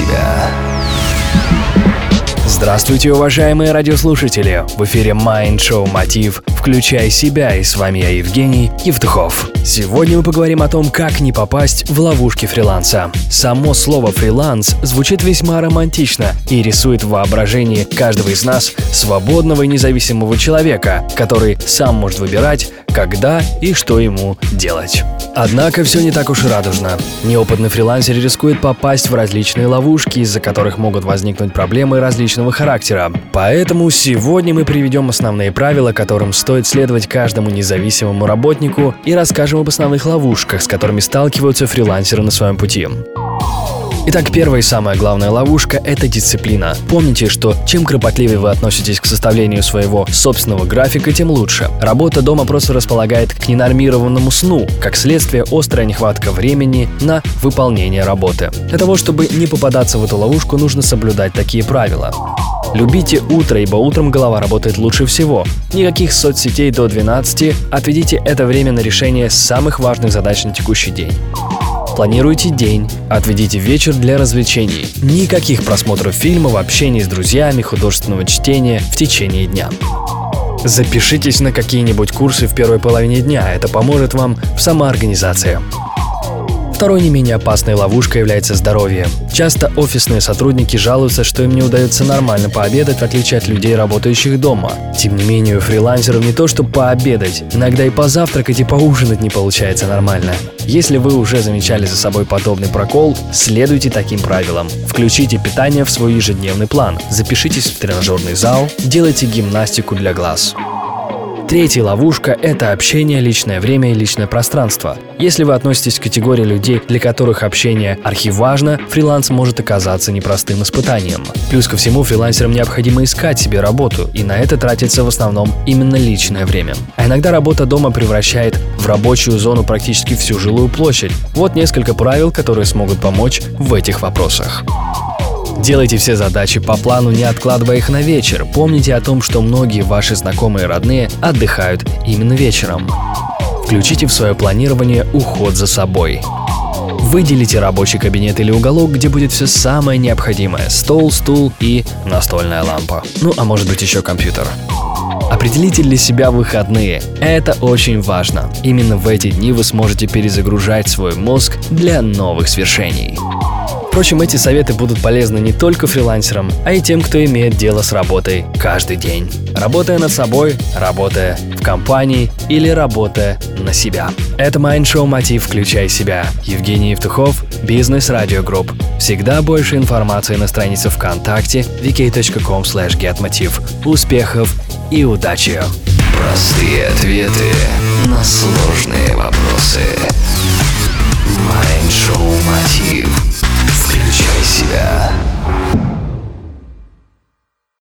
себя». Здравствуйте, уважаемые радиослушатели! В эфире Mind Show Мотив «Включай себя» и с вами я, Евгений Евтухов. Сегодня мы поговорим о том, как не попасть в ловушки фриланса. Само слово «фриланс» звучит весьма романтично и рисует в воображении каждого из нас свободного и независимого человека, который сам может выбирать, когда и что ему делать. Однако все не так уж и радужно. Неопытный фрилансер рискует попасть в различные ловушки, из-за которых могут возникнуть проблемы различного характера. Поэтому сегодня мы приведем основные правила, которым стоит следовать каждому независимому работнику и расскажем об основных ловушках, с которыми сталкиваются фрилансеры на своем пути. Итак, первая и самая главная ловушка – это дисциплина. Помните, что чем кропотливее вы относитесь к составлению своего собственного графика, тем лучше. Работа дома просто располагает к ненормированному сну, как следствие острая нехватка времени на выполнение работы. Для того, чтобы не попадаться в эту ловушку, нужно соблюдать такие правила. Любите утро, ибо утром голова работает лучше всего. Никаких соцсетей до 12, отведите это время на решение самых важных задач на текущий день. Планируйте день, отведите вечер для развлечений. Никаких просмотров фильмов, общения с друзьями, художественного чтения в течение дня. Запишитесь на какие-нибудь курсы в первой половине дня, это поможет вам в самоорганизации. Второй не менее опасной ловушкой является здоровье. Часто офисные сотрудники жалуются, что им не удается нормально пообедать, в отличие от людей, работающих дома. Тем не менее, у фрилансеров не то что пообедать, иногда и позавтракать и поужинать не получается нормально. Если вы уже замечали за собой подобный прокол, следуйте таким правилам. Включите питание в свой ежедневный план, запишитесь в тренажерный зал, делайте гимнастику для глаз. Третья ловушка – это общение, личное время и личное пространство. Если вы относитесь к категории людей, для которых общение архиважно, фриланс может оказаться непростым испытанием. Плюс ко всему, фрилансерам необходимо искать себе работу, и на это тратится в основном именно личное время. А иногда работа дома превращает в рабочую зону практически всю жилую площадь. Вот несколько правил, которые смогут помочь в этих вопросах. Делайте все задачи по плану, не откладывая их на вечер. Помните о том, что многие ваши знакомые и родные отдыхают именно вечером. Включите в свое планирование уход за собой. Выделите рабочий кабинет или уголок, где будет все самое необходимое – стол, стул и настольная лампа. Ну, а может быть еще компьютер. Определите для себя выходные. Это очень важно. Именно в эти дни вы сможете перезагружать свой мозг для новых свершений. Впрочем, эти советы будут полезны не только фрилансерам, а и тем, кто имеет дело с работой каждый день. Работая над собой, работая в компании или работая на себя. Это Майндшоу Мотив «Включай себя». Евгений Евтухов, Бизнес Радио Групп. Всегда больше информации на странице ВКонтакте vk.com getmotiv. Успехов и удачи! Простые ответы на сложные вопросы. Mind